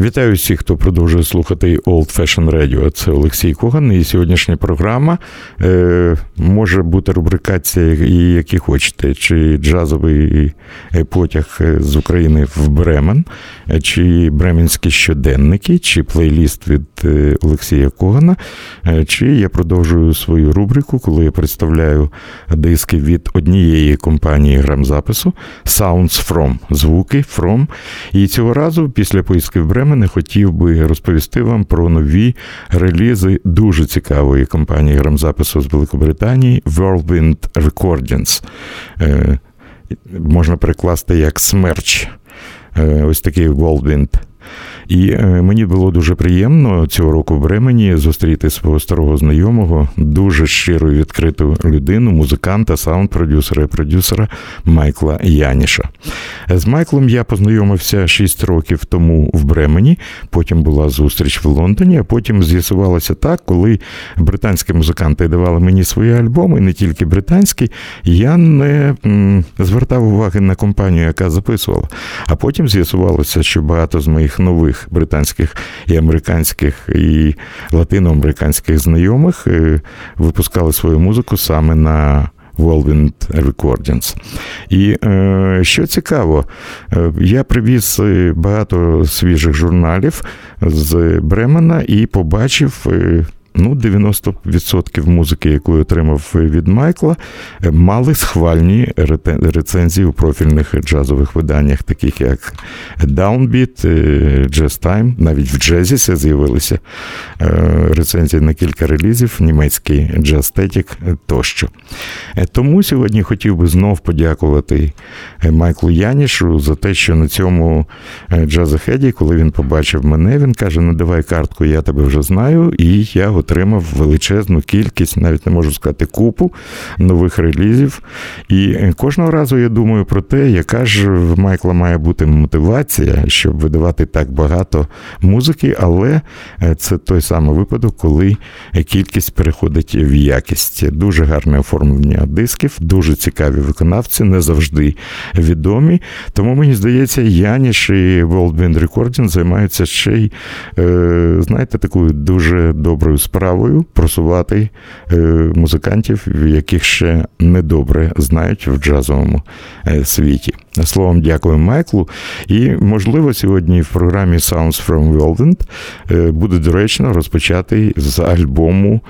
Вітаю всіх, хто продовжує слухати Old Fashion Radio. Це Олексій Коган. І сьогоднішня програма е, може бути рубрикація, і які хочете, чи джазовий потяг з України в Бремен, чи Бременські щоденники, чи плейліст від е, Олексія Когана. Е, чи я продовжую свою рубрику, коли я представляю диски від однієї компанії грамзапису Sounds From звуки From. І цього разу, після поїздки в Бремен, мене хотів би розповісти вам про нові релізи дуже цікавої компанії грамзапису з Великобританії Whirlwind Recordings. Е, можна перекласти як смерч. Е, ось такий Whirlwind і е, мені було дуже приємно цього року в Бремені зустріти свого старого знайомого, дуже щиру і відкриту людину, музиканта, саунд-продюсера і продюсера Майкла Яніша. З Майклом я познайомився 6 років тому в Бремені. Потім була зустріч в Лондоні, а потім з'ясувалося так, коли британські музиканти давали мені свої альбоми, не тільки британські, я не звертав уваги на компанію, яка записувала. А потім з'ясувалося, що багато з моїх нових моїх британських і американських і латиноамериканських знайомих е, випускали свою музику саме на Whirlwind Recordings. І е, що цікаво, е, я привіз багато свіжих журналів з Бремена і побачив ну, 90% музики, яку я отримав від Майкла, мали схвальні рецензії у профільних джазових виданнях, таких як Downbeat, Jazz Time, навіть в джезі з'явилися е, рецензії на кілька релізів, німецький джазтетік тощо. Е, тому сьогодні хотів би знов подякувати е, Майклу Янішу за те, що на цьому джазахеді, коли він побачив мене, він каже: ну давай картку, я тебе вже знаю, і я готовий отримав величезну кількість, навіть не можу сказати, купу нових релізів. І кожного разу я думаю про те, яка ж в Майкла має бути мотивація, щоб видавати так багато музики, але е, це той самий випадок, коли кількість переходить в якість. Дуже гарне оформлення дисків, дуже цікаві виконавці, не завжди відомі. Тому мені здається, Яніш і World Wind Recording займаються ще й, е, знаєте, такою дуже доброю справою справою просувати е, музикантів, яких ще недобре знають в джазовому е, світі. Словом, дякую Майклу. І, можливо, сьогодні в програмі Sounds from Whirlwind е, буде доречно розпочати з альбому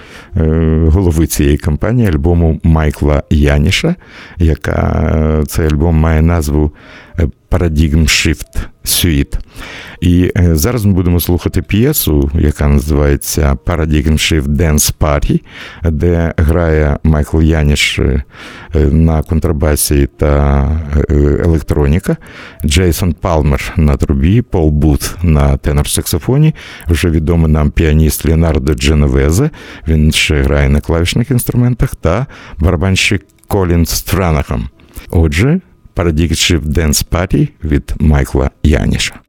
голови цієї кампанії, альбому Майкла Яніша, яка цей альбом має назву Paradigm Shift Suite. І е, зараз ми будемо слухати п'єсу, яка називається Paradigm Shift Dance Party, де грає Майкл Яніш е, на контрабасі та е, електроніка, Джейсон Палмер на трубі, Пол Бут на тенор-саксофоні, вже відомий нам піаніст Леонардо Дженовезе, він ще грає на клавішних інструментах, та барабанщик Колін Странахам. Отже, Paradigm Shift Dance Party від Майкла Яніша.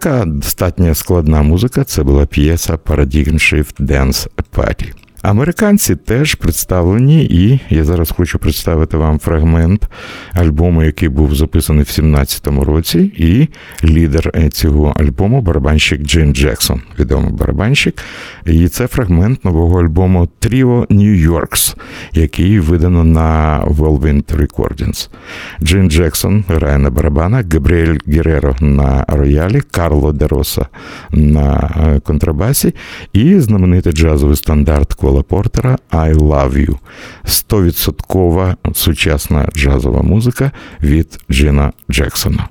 Така достатньо складна музика. Це була п'єса Paradigm Shift Dance Party. Американці теж представлені, і я зараз хочу представити вам фрагмент альбому, який був записаний в 17-му році, і лідер цього альбому барабанщик Джим Джексон, відомий барабанщик. І це фрагмент нового альбому New Yorks, який видано на Whirlwind Recordings. Джим Джексон грає на барабанах, Габріель Гереро на роялі, Карло Дероса на е, контрабасі і знаменитий джазовий стандарт Кола Портера I Love You. Стовідсоткова сучасна джазова музика від Джина Джексона.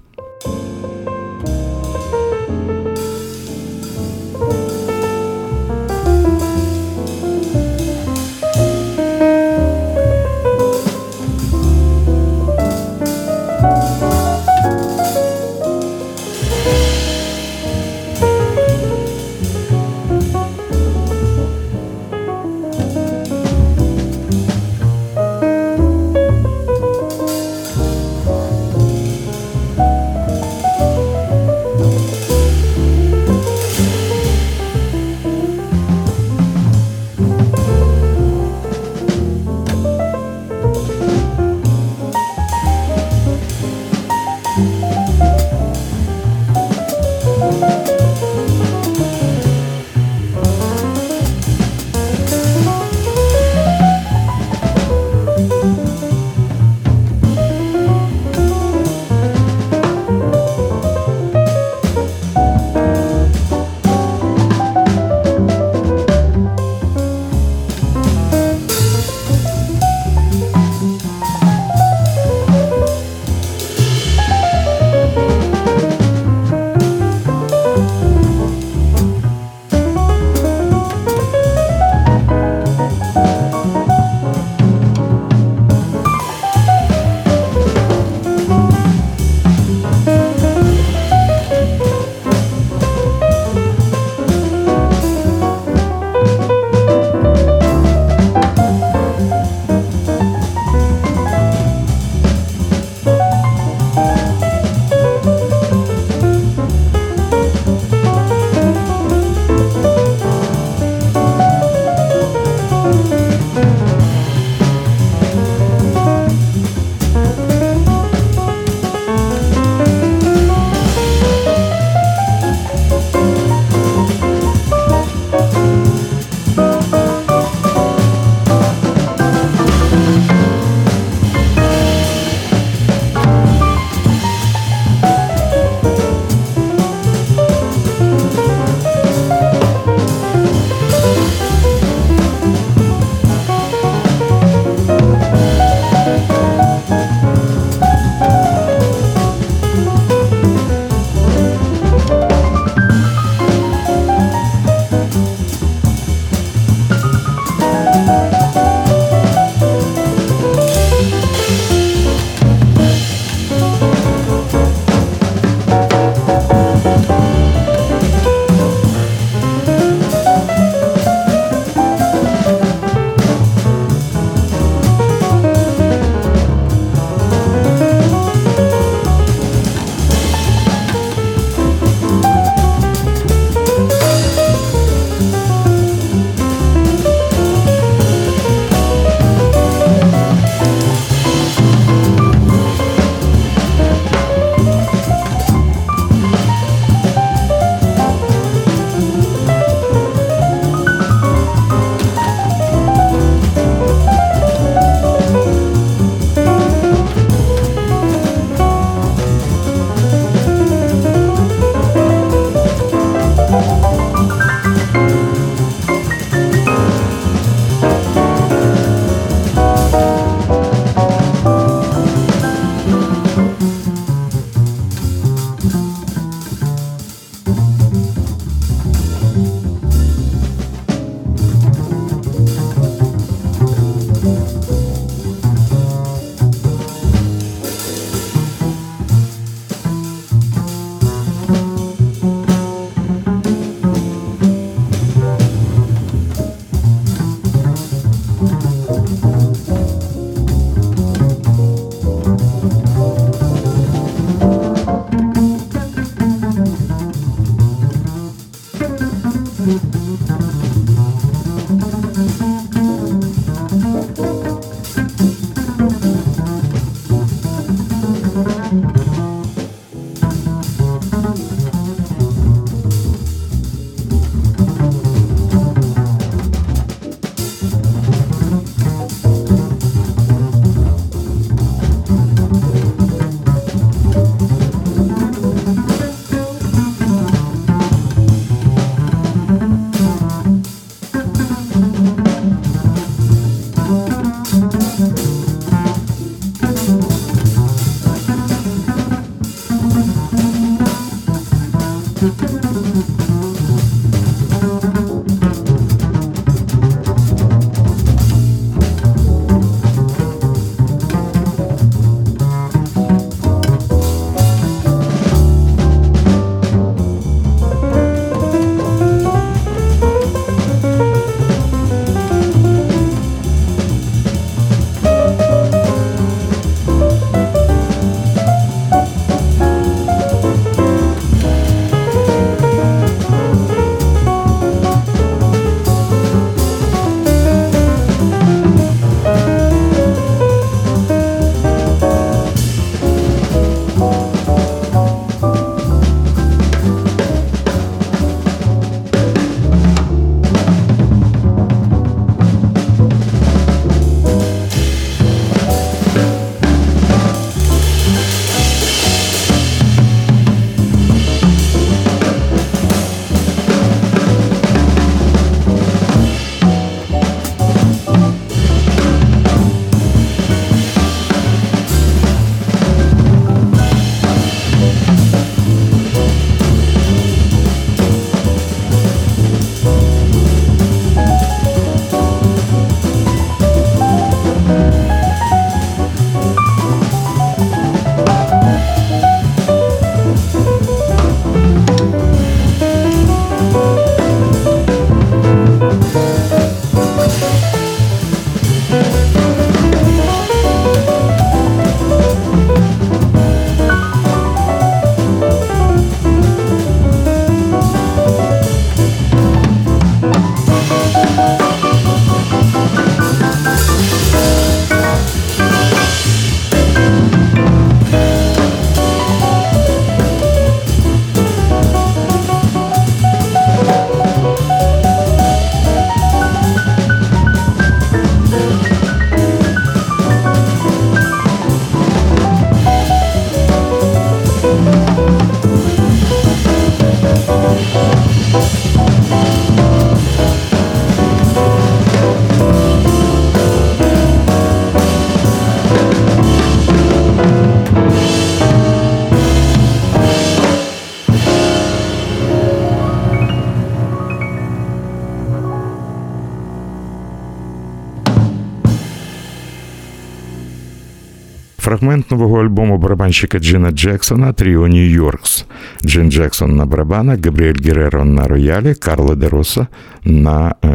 Фрагмент нового альбому барабанщика Джина Джексона Тріо Нью-Йоркс. Джин Джексон на барабанах, Габріель Гереро на роялі, Карло Де Роса на е,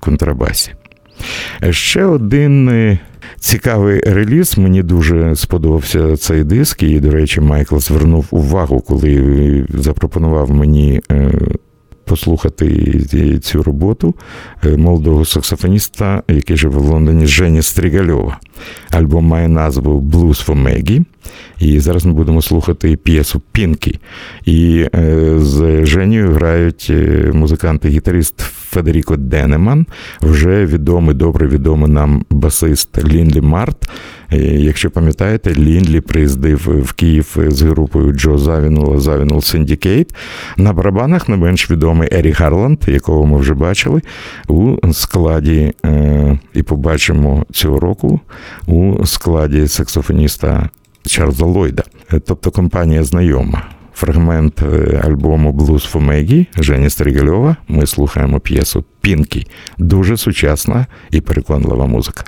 контрабасі. Ще один е, цікавий реліз. Мені дуже сподобався цей диск, і, до речі, Майкл звернув увагу, коли запропонував мені. Послухати цю роботу е, молодого саксофоніста, який живе в Лондоні, Жені Стрігальова. Альбом має назву Blues for Maggie. І зараз ми будемо слухати п'єсу Pinky. І е, з Женією грають е, музикант-гітарист Федеріко Денеман, вже відомий, добре відомий нам басист Лінлі Март. Якщо пам'ятаєте, Лінлі приїздив в Київ з групою Джо Завінула Zawinul Syndicate. На барабанах не менш відомий Ерік Гарланд, якого ми вже бачили, у складі і побачимо цього року у складі саксофоніста Чарльза Ллойда. Е, тобто компанія знайома. Фрагмент е, альбому Блуз Фомегі Жені Стригальова. Ми слухаємо п'єсу Пінкі. Дуже сучасна і переконлива музика.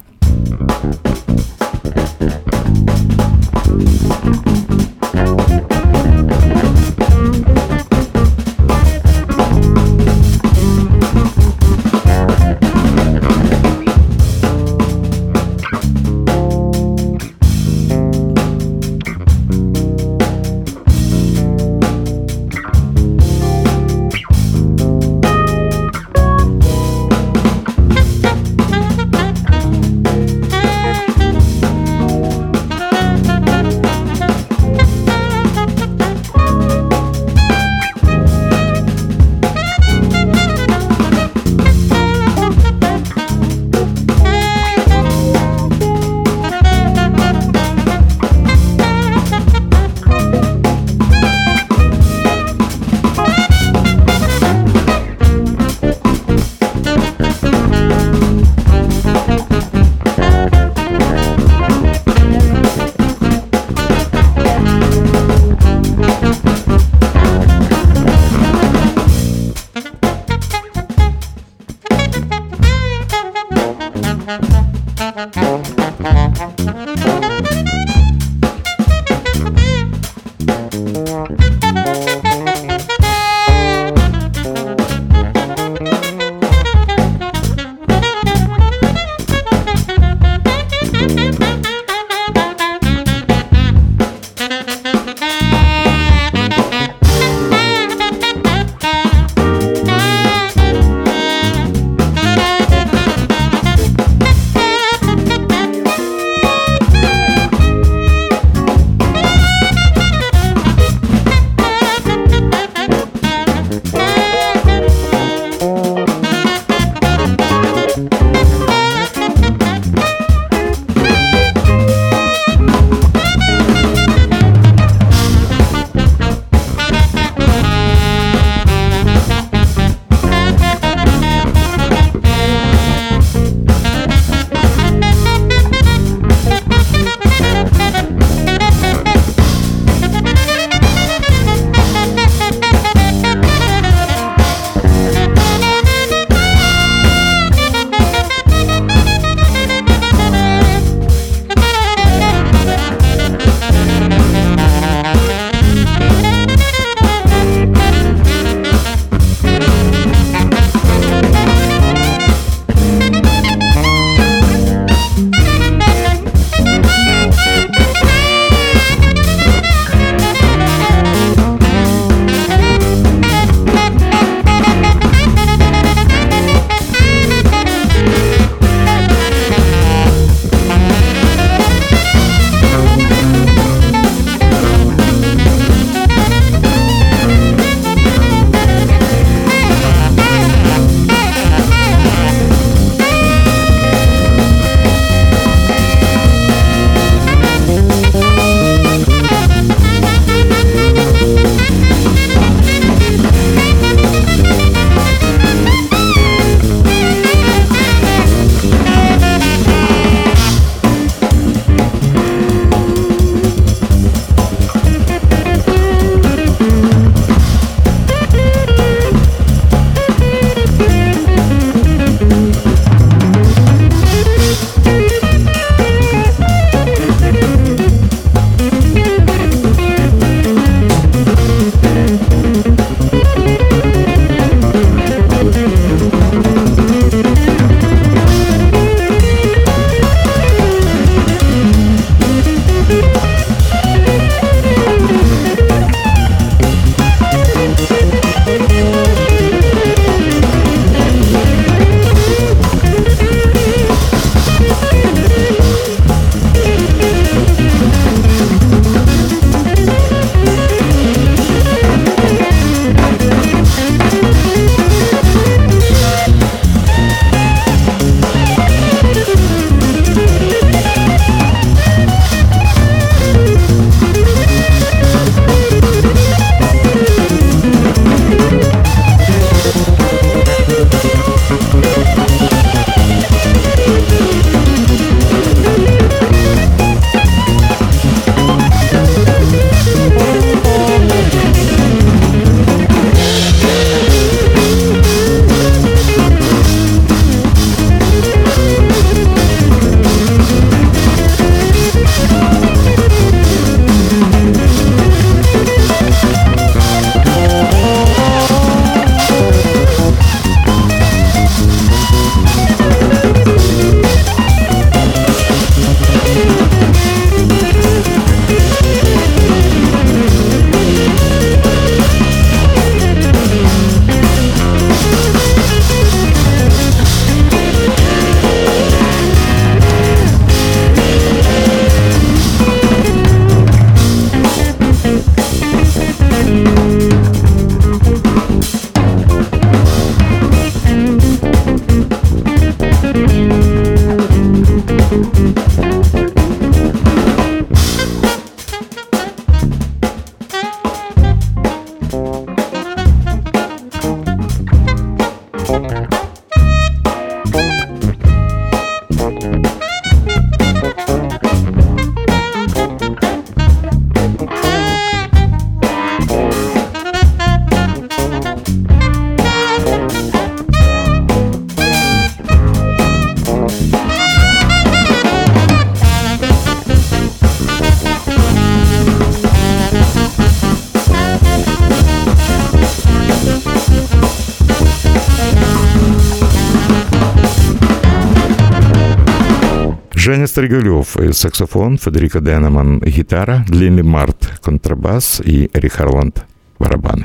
Женя Стригальов – саксофон, Федеріка Денеман – гітара, Лілі Март – контрабас і Ерік Харланд – барабани.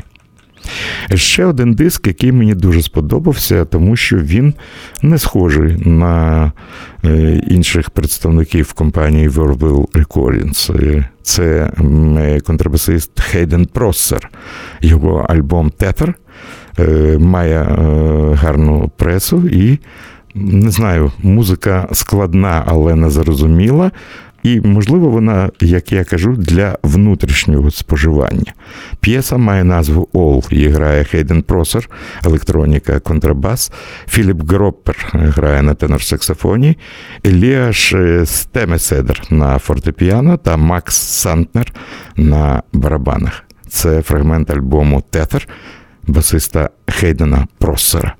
Ще один диск, який мені дуже сподобався, тому що він не схожий на е, інших представників компанії Verville Recordings. Е, це контрабасист Хейден Проссер. Його альбом Тетер має е, гарну пресу і. Не знаю, музика складна, але не зрозуміла. І, можливо, вона, як я кажу, для внутрішнього споживання. П'єса має назву All, її грає Хейден Просер, електроніка, контрабас, Філіп Гроппер грає на тенор-саксофоні, Еліаш Стемеседер на фортепіано та Макс Сантнер на барабанах. Це фрагмент альбому Tether басиста Хейдена Просера.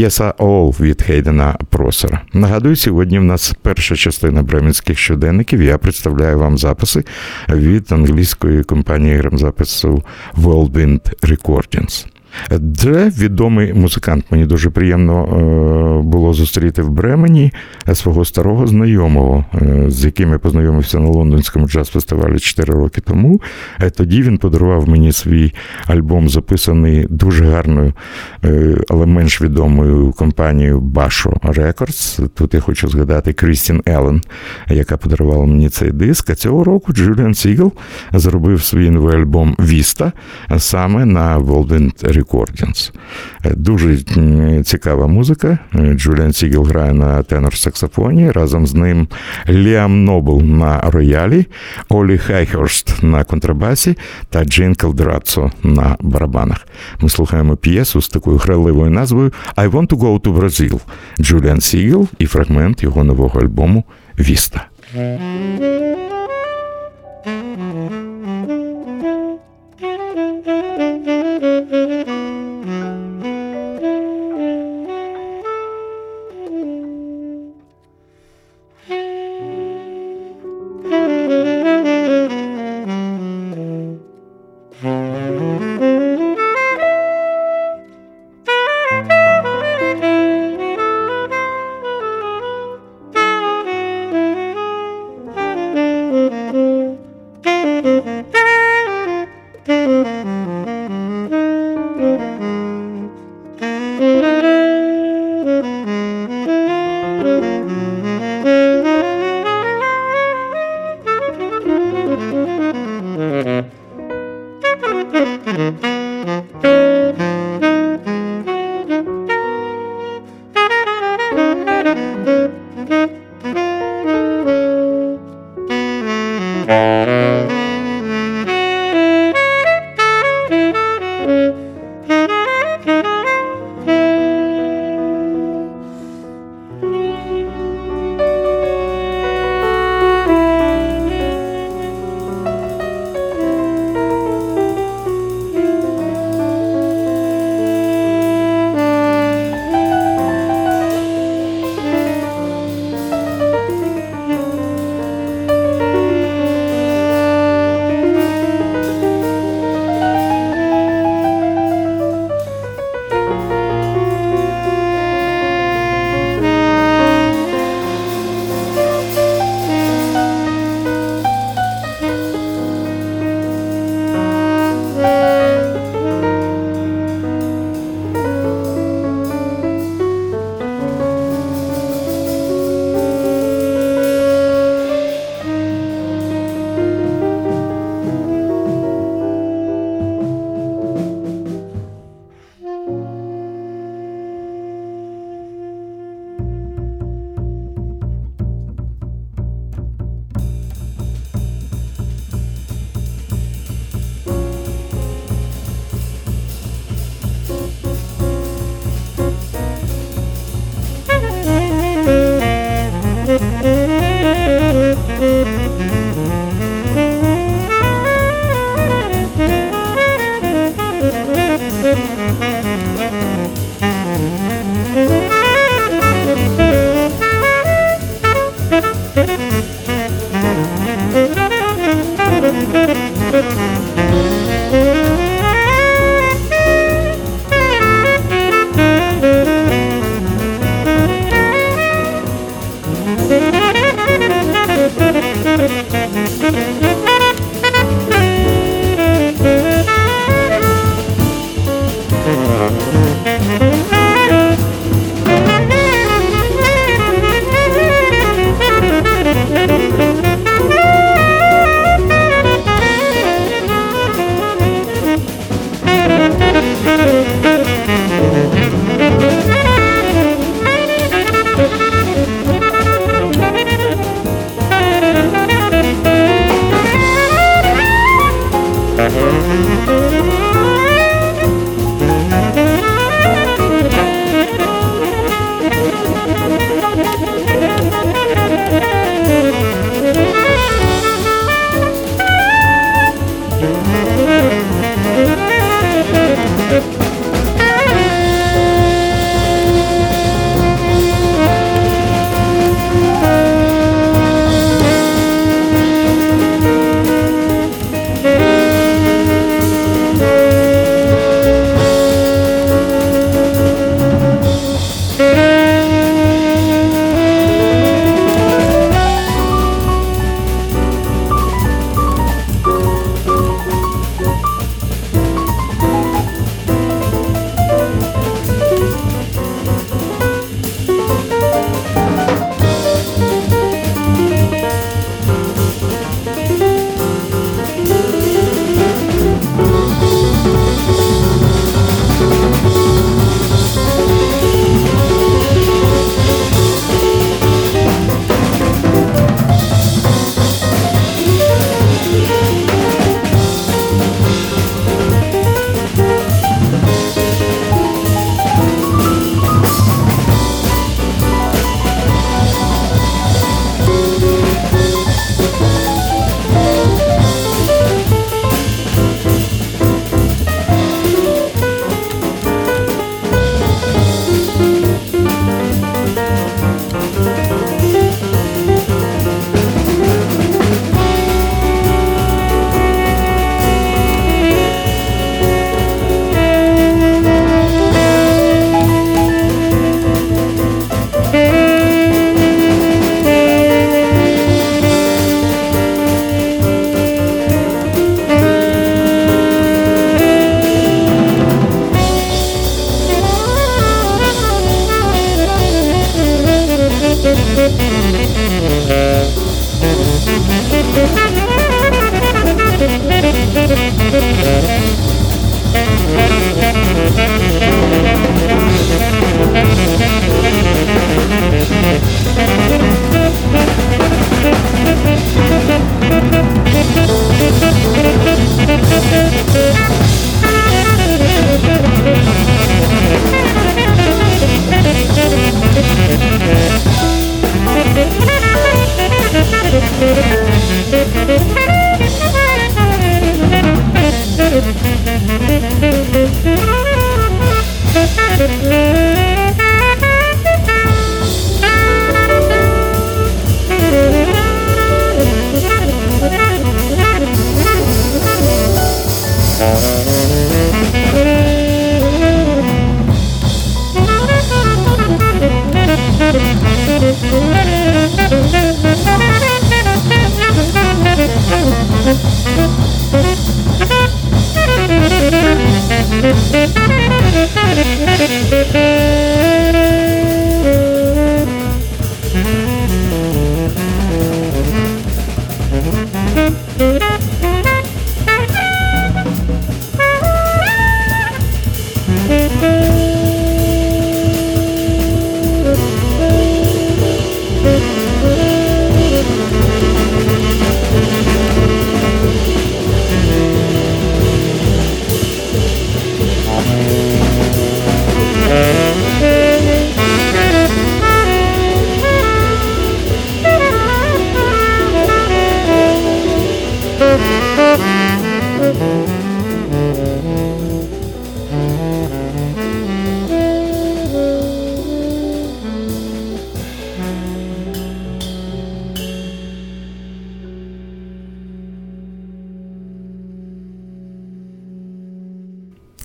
П'єса Ол від Хейдена Просера. Нагадую, сьогодні в нас перша частина бременських щоденників. Я представляю вам записи від англійської компанії грамзапису Whirlwind Recordings. Дже відомий музикант. Мені дуже приємно е, було зустріти в Бремені свого старого знайомого, е, з яким я познайомився на лондонському джаз-фестивалі 4 роки тому. Е, тоді він подарував мені свій альбом, записаний дуже гарною, але менш відомою компанією Basho Records. Тут я хочу згадати Крістін Еллен, яка подарувала мені цей диск. А цього року Джуліан Сігл зробив свій новий альбом Vista саме на Волден Recordings. Е, дуже цікава музика. Е, Джуліан Сігел грає на тенор-саксофоні. Разом з ним Ліам Нобл на роялі, Олі Хайхерст на контрабасі та Джейн Келдерацо на барабанах. Ми слухаємо п'єсу з такою граливою назвою I want to go to Brazil. Джуліан Сігел і фрагмент його нового альбому Віста.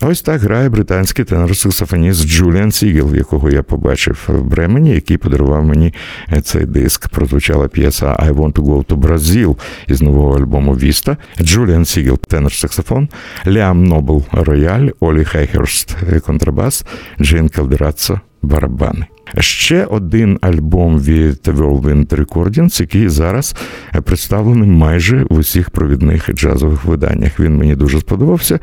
Ось так грає британський тенор-саксофоніст Джуліан Сігел, якого я побачив в Бремені, який подарував мені цей диск. Прозвучала п'єса I Want to Go to Brazil із нового альбому Vista. Джуліан Сігел, тенор-саксофон, Ліам Нобл рояль, Олі Хайхерст контрабас, Джейн Калдераццо барабани. Ще один альбом від Whirlwind Recordings, який зараз представлений майже в усіх провідних джазових виданнях. Він мені дуже сподобався.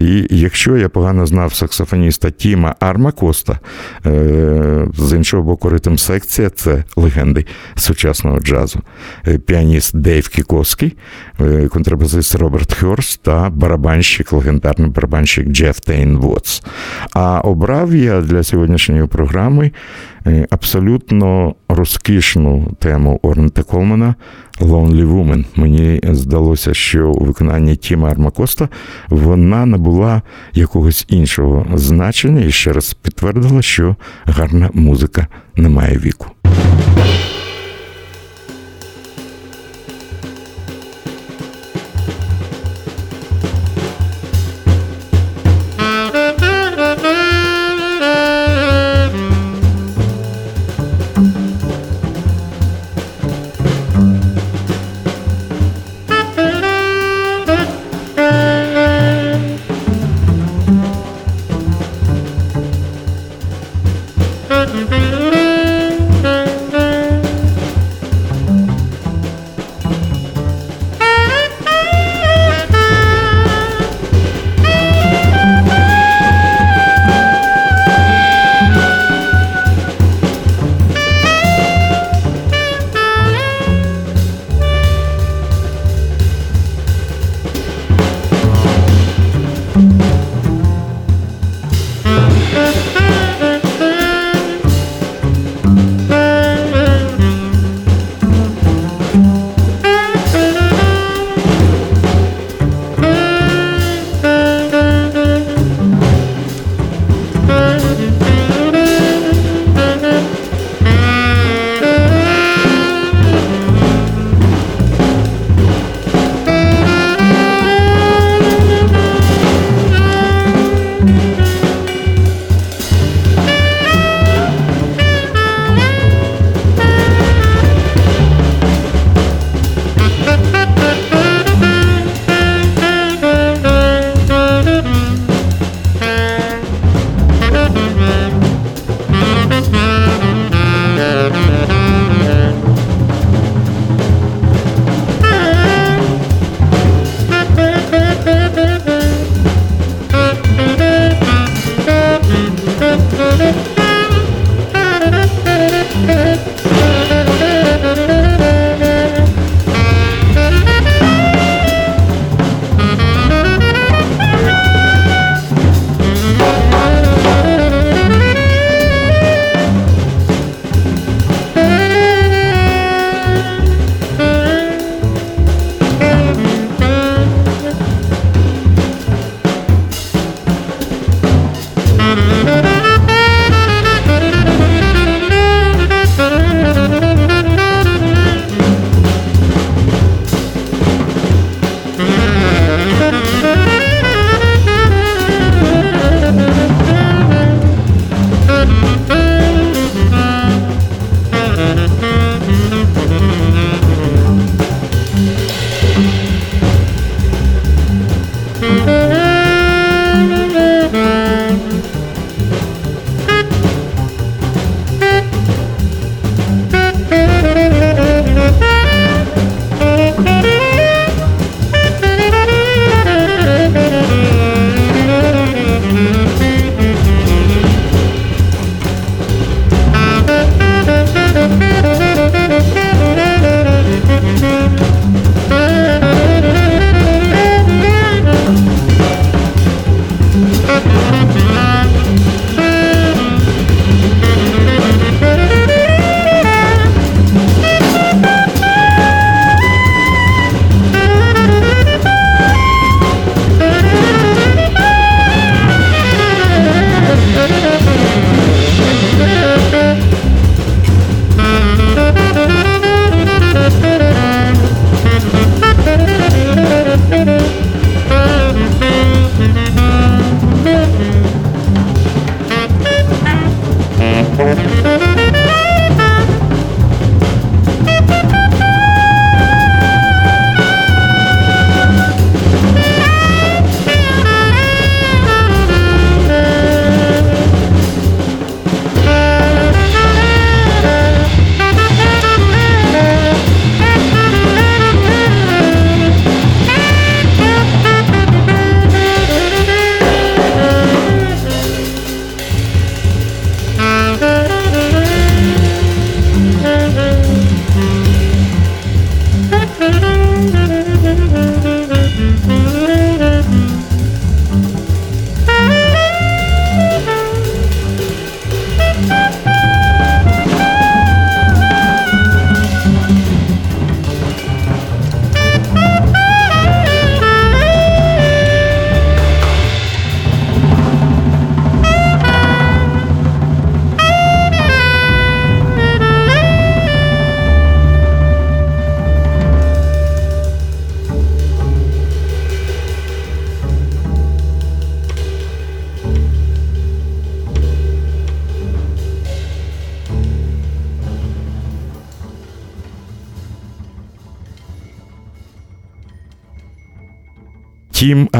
І якщо я погано знав саксофоніста Тіма Армакоста, е, з іншого боку, ритм секція це легенди сучасного джазу. Е, піаніст Дейв Кіковський, е, контрабасист Роберт Хьорст та барабанщик, легендарний барабанщик Джеф Тейн Вотс. А обрав я для сьогоднішньої програми. Е, абсолютно розкішну тему Орнета Колмана Lonely Woman. Мені здалося, що у виконанні Тіма Армакоста вона набула якогось іншого значення і ще раз підтвердила, що гарна музика не має віку.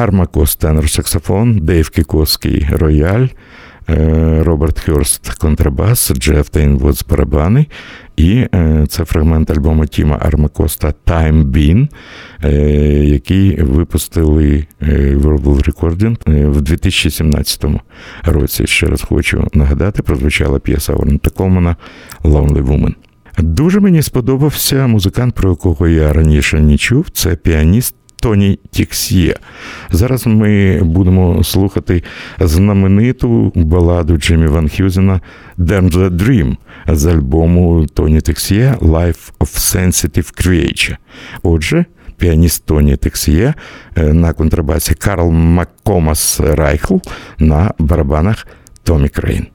Армакост, тенор саксофон, Дейв Кікоський рояль, е, Роберт Хьорст контрабас, Джеф Тейн Воттс барабани. І е, це фрагмент альбому Тіма Армакоста Time Being, е, який випустили Whirlwind Recordings в 2017 році. Ще раз хочу нагадати, прозвучала п'єса Орнета Колмана Lonely Woman. Дуже мені сподобався музикант, про якого я раніше не чув. Це піаніст Тоні Тіксьє. Зараз ми будемо слухати знамениту баладу Джиммі Ван Хюзена «Damn the Dream» з альбому Тоні Тіксьє «Life of Sensitive Creature». Отже, піаніст Тоні Тіксьє на контрабасі Карл Маккомас Райхл на барабанах Томі Крейн.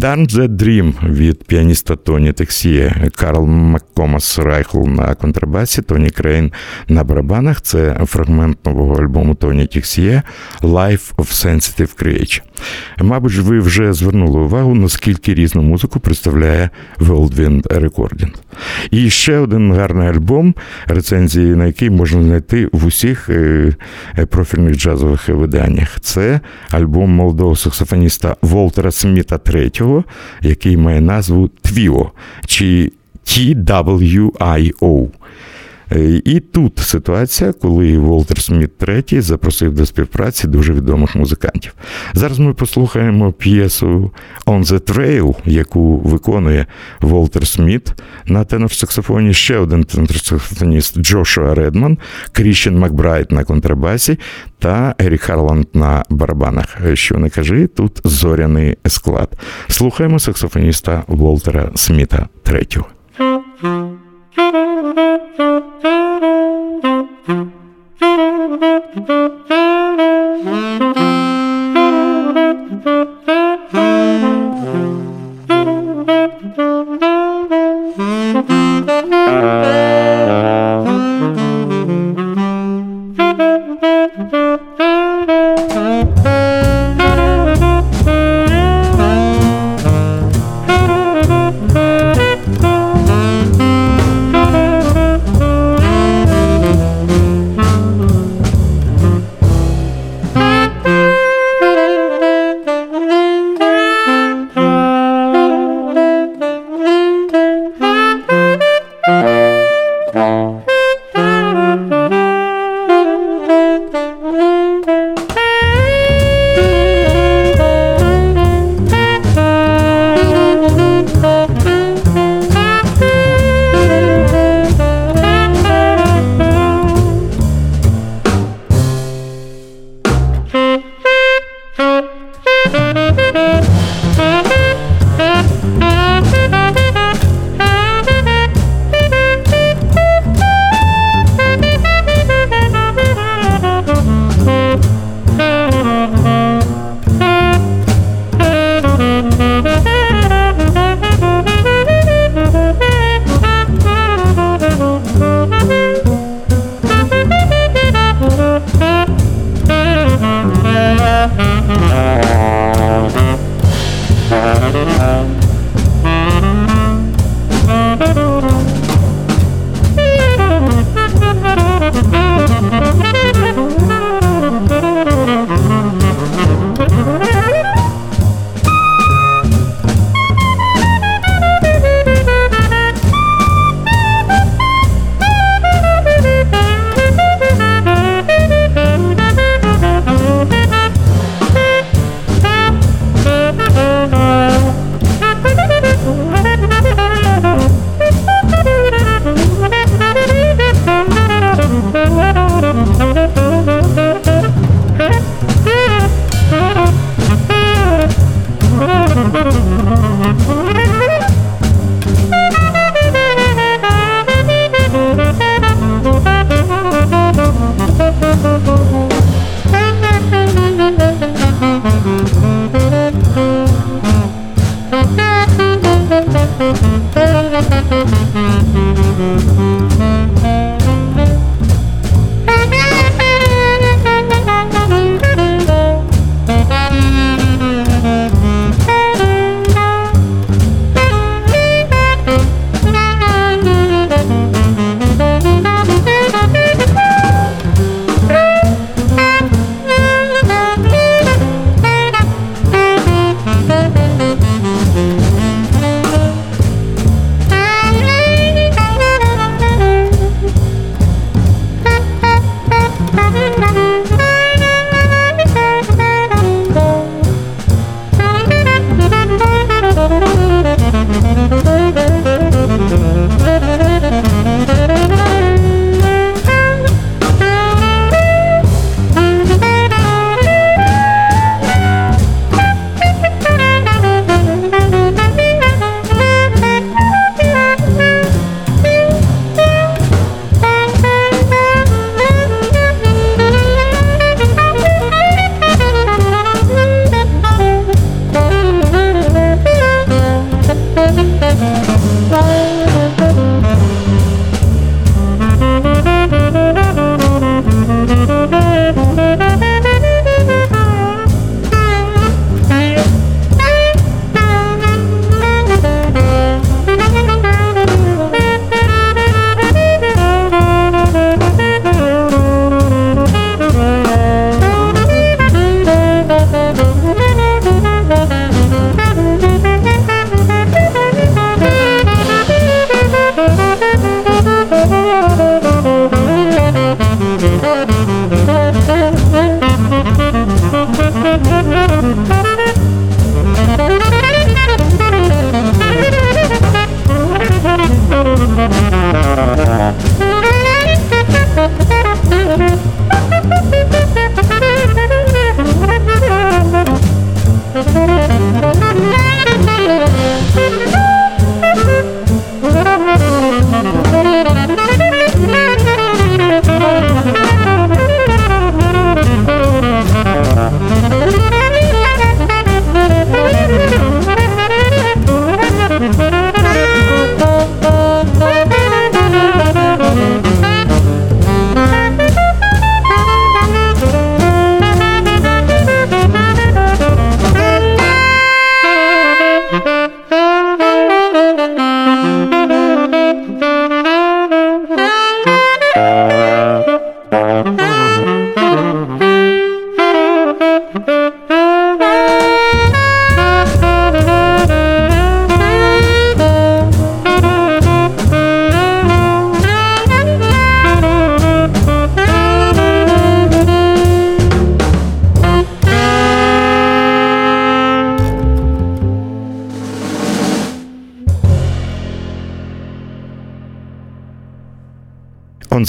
Darn That Dream від піаніста Тоні Тіксьє, Карл Маккомас Райхл на контрабасі, Тоні Крейн на барабанах. Це фрагмент нового альбому Тоні Тіксьє Life of Sensitive Creature. Мабуть, ви вже звернули увагу, наскільки різну музику представляє Whirlwind Recordings. І ще один гарний альбом, рецензії на який можна знайти в усіх е, е, профільних джазових виданнях. Це альбом молодого саксофоніста Волтера Сміта III, який має назву Твіо чи TWIO. Е, і тут ситуація, коли Волтер Сміт III запросив до співпраці дуже відомих музикантів. Зараз ми послухаємо п'єсу «On the Trail», яку виконує Волтер Сміт на тенор-саксофоні, ще один тенор-саксофоніст Джошуа Редман, Кріщен Макбрайт на контрабасі та Ерік Харланд на барабанах. Що не кажи, тут зоряний склад. Слухаємо саксофоніста Волтера Сміта III. Uh...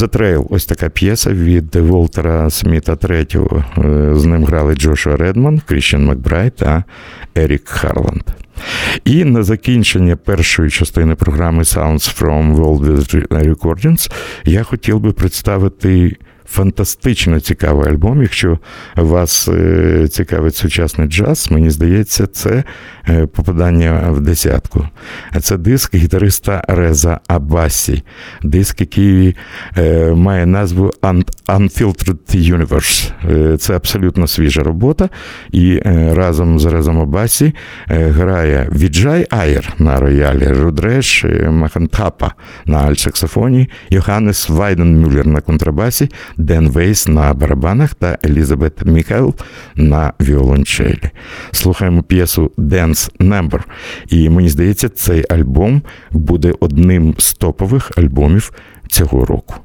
the Trail ось така п'єса від Волтера Сміта III. З ним грали Джошуа Редман, Крісчен Макбрайт та Ерік Харланд. І на закінчення першої частини програми Sounds from Whirlwind Recordings я хотів би представити фантастично цікавий альбом. Якщо вас е, цікавить сучасний джаз, мені здається, це е, попадання в десятку. Це диск гітариста Реза Абасі, диск, який е, має назву Unfiltered Universe. Це абсолютно свіжа робота. І разом з Резом Абасі грає Віджай Айер на роялі, Рудреш Махантапа на альт-саксофоні, Йоханнес Вайденмюллер на контрабасі. Ден Вейс на барабанах та Елізабет Міхайл на віолончелі. Слухаємо п'єсу Dance Number. І мені здається, цей альбом буде одним з топових альбомів цього року.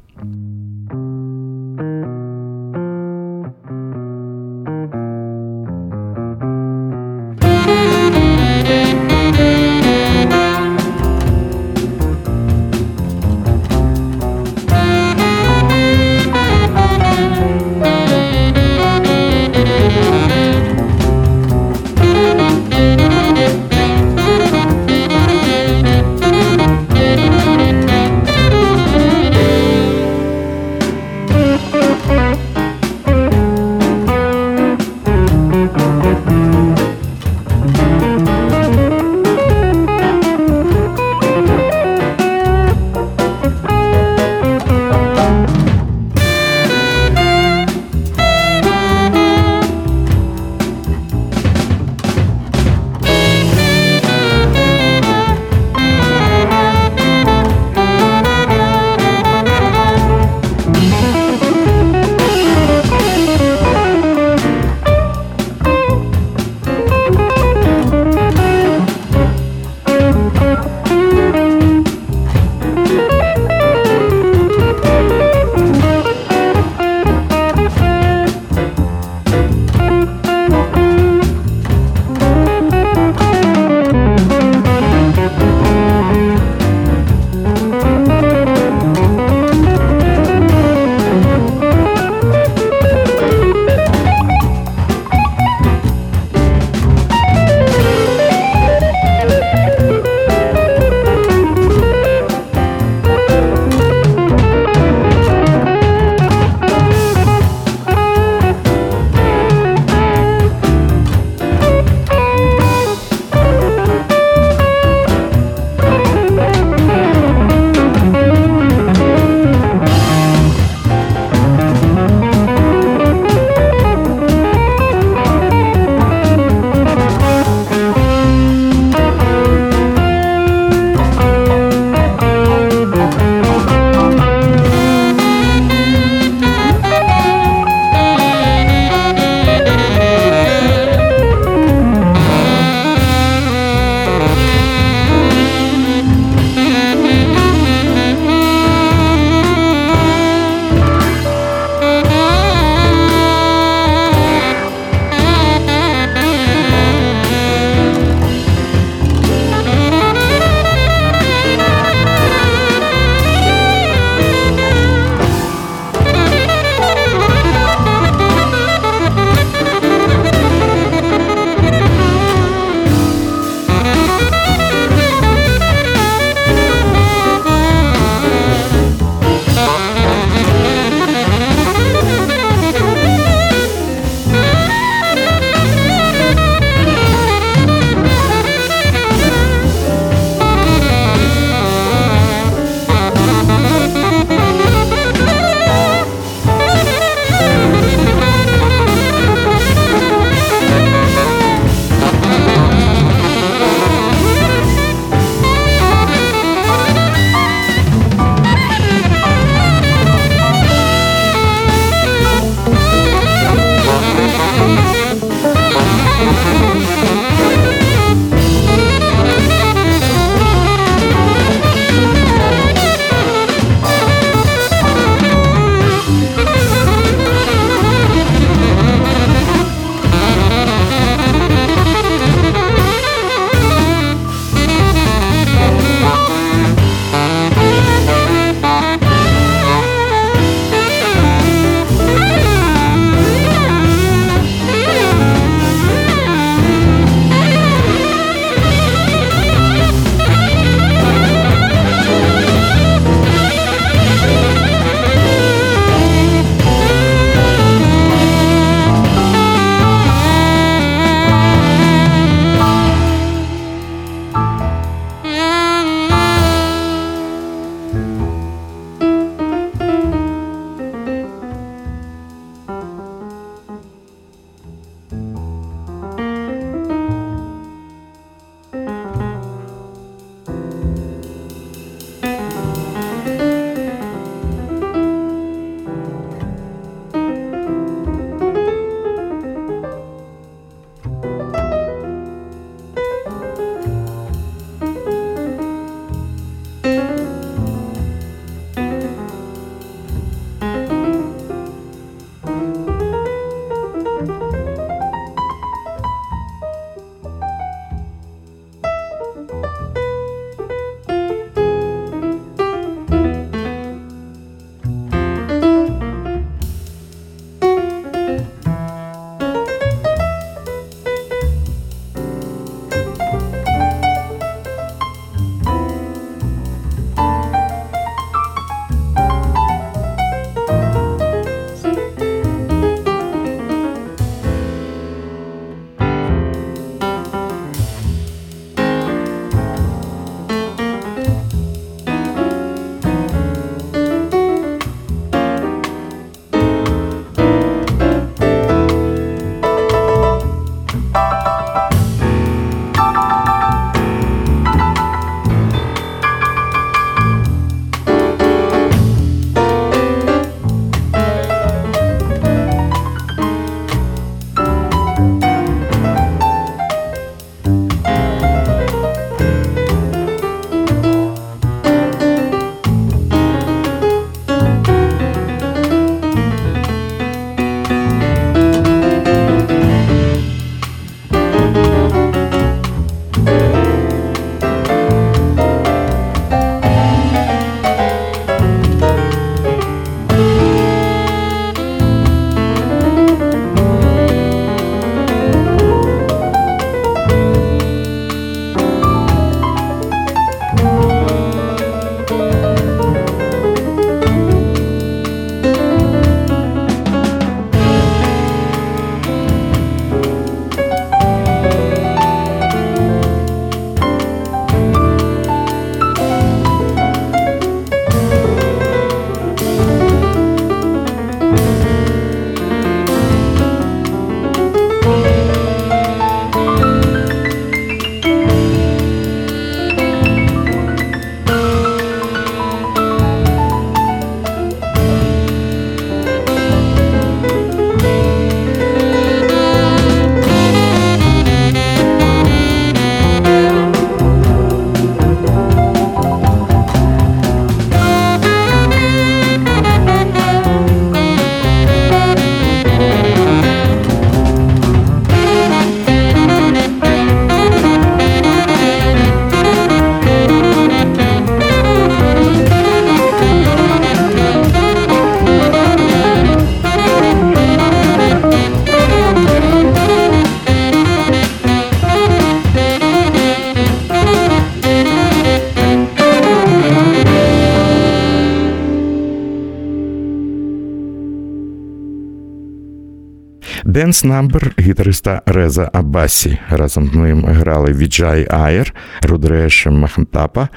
Dance Number гітариста Реза Абасі. Разом з ним грали Віджай Айер, Рудреш Махантапа,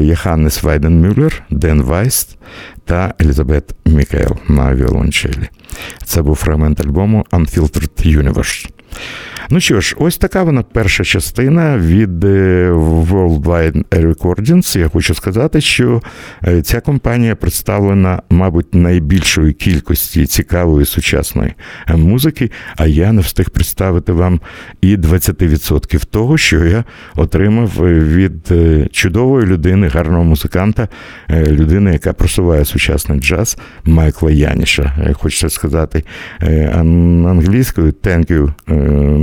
Йоханнес Вайденмюллер, Ден Вайст та Елізабет Мікейл на віолончелі. Це був фрагмент альбому Unfiltered Universe. Ну що ж, ось така вона перша частина від е, Whirlwind Recordings. Я хочу сказати, що е, ця компанія представлена, мабуть, найбільшою кількості цікавої сучасної е, музики, а я не встиг представити вам і 20% того, що я отримав від чудової людини, гарного музиканта, людини, яка просуває сучасний джаз Майкла Яніша. Хочеться сказати англійською «Thank you,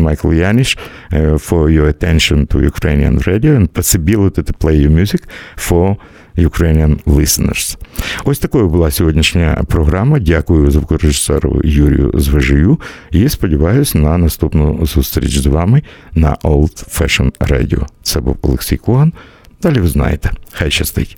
Michael Yanish, uh, for your attention to Ukrainian radio and possibility to play your music for Ukrainian listeners. Ось такою була сьогоднішня програма. Дякую звукорежисеру Юрію Звежию і сподіваюся на наступну зустріч з вами на Old Fashion Radio. Це був Олексій Коган. Далі ви знаєте. Хай щастить.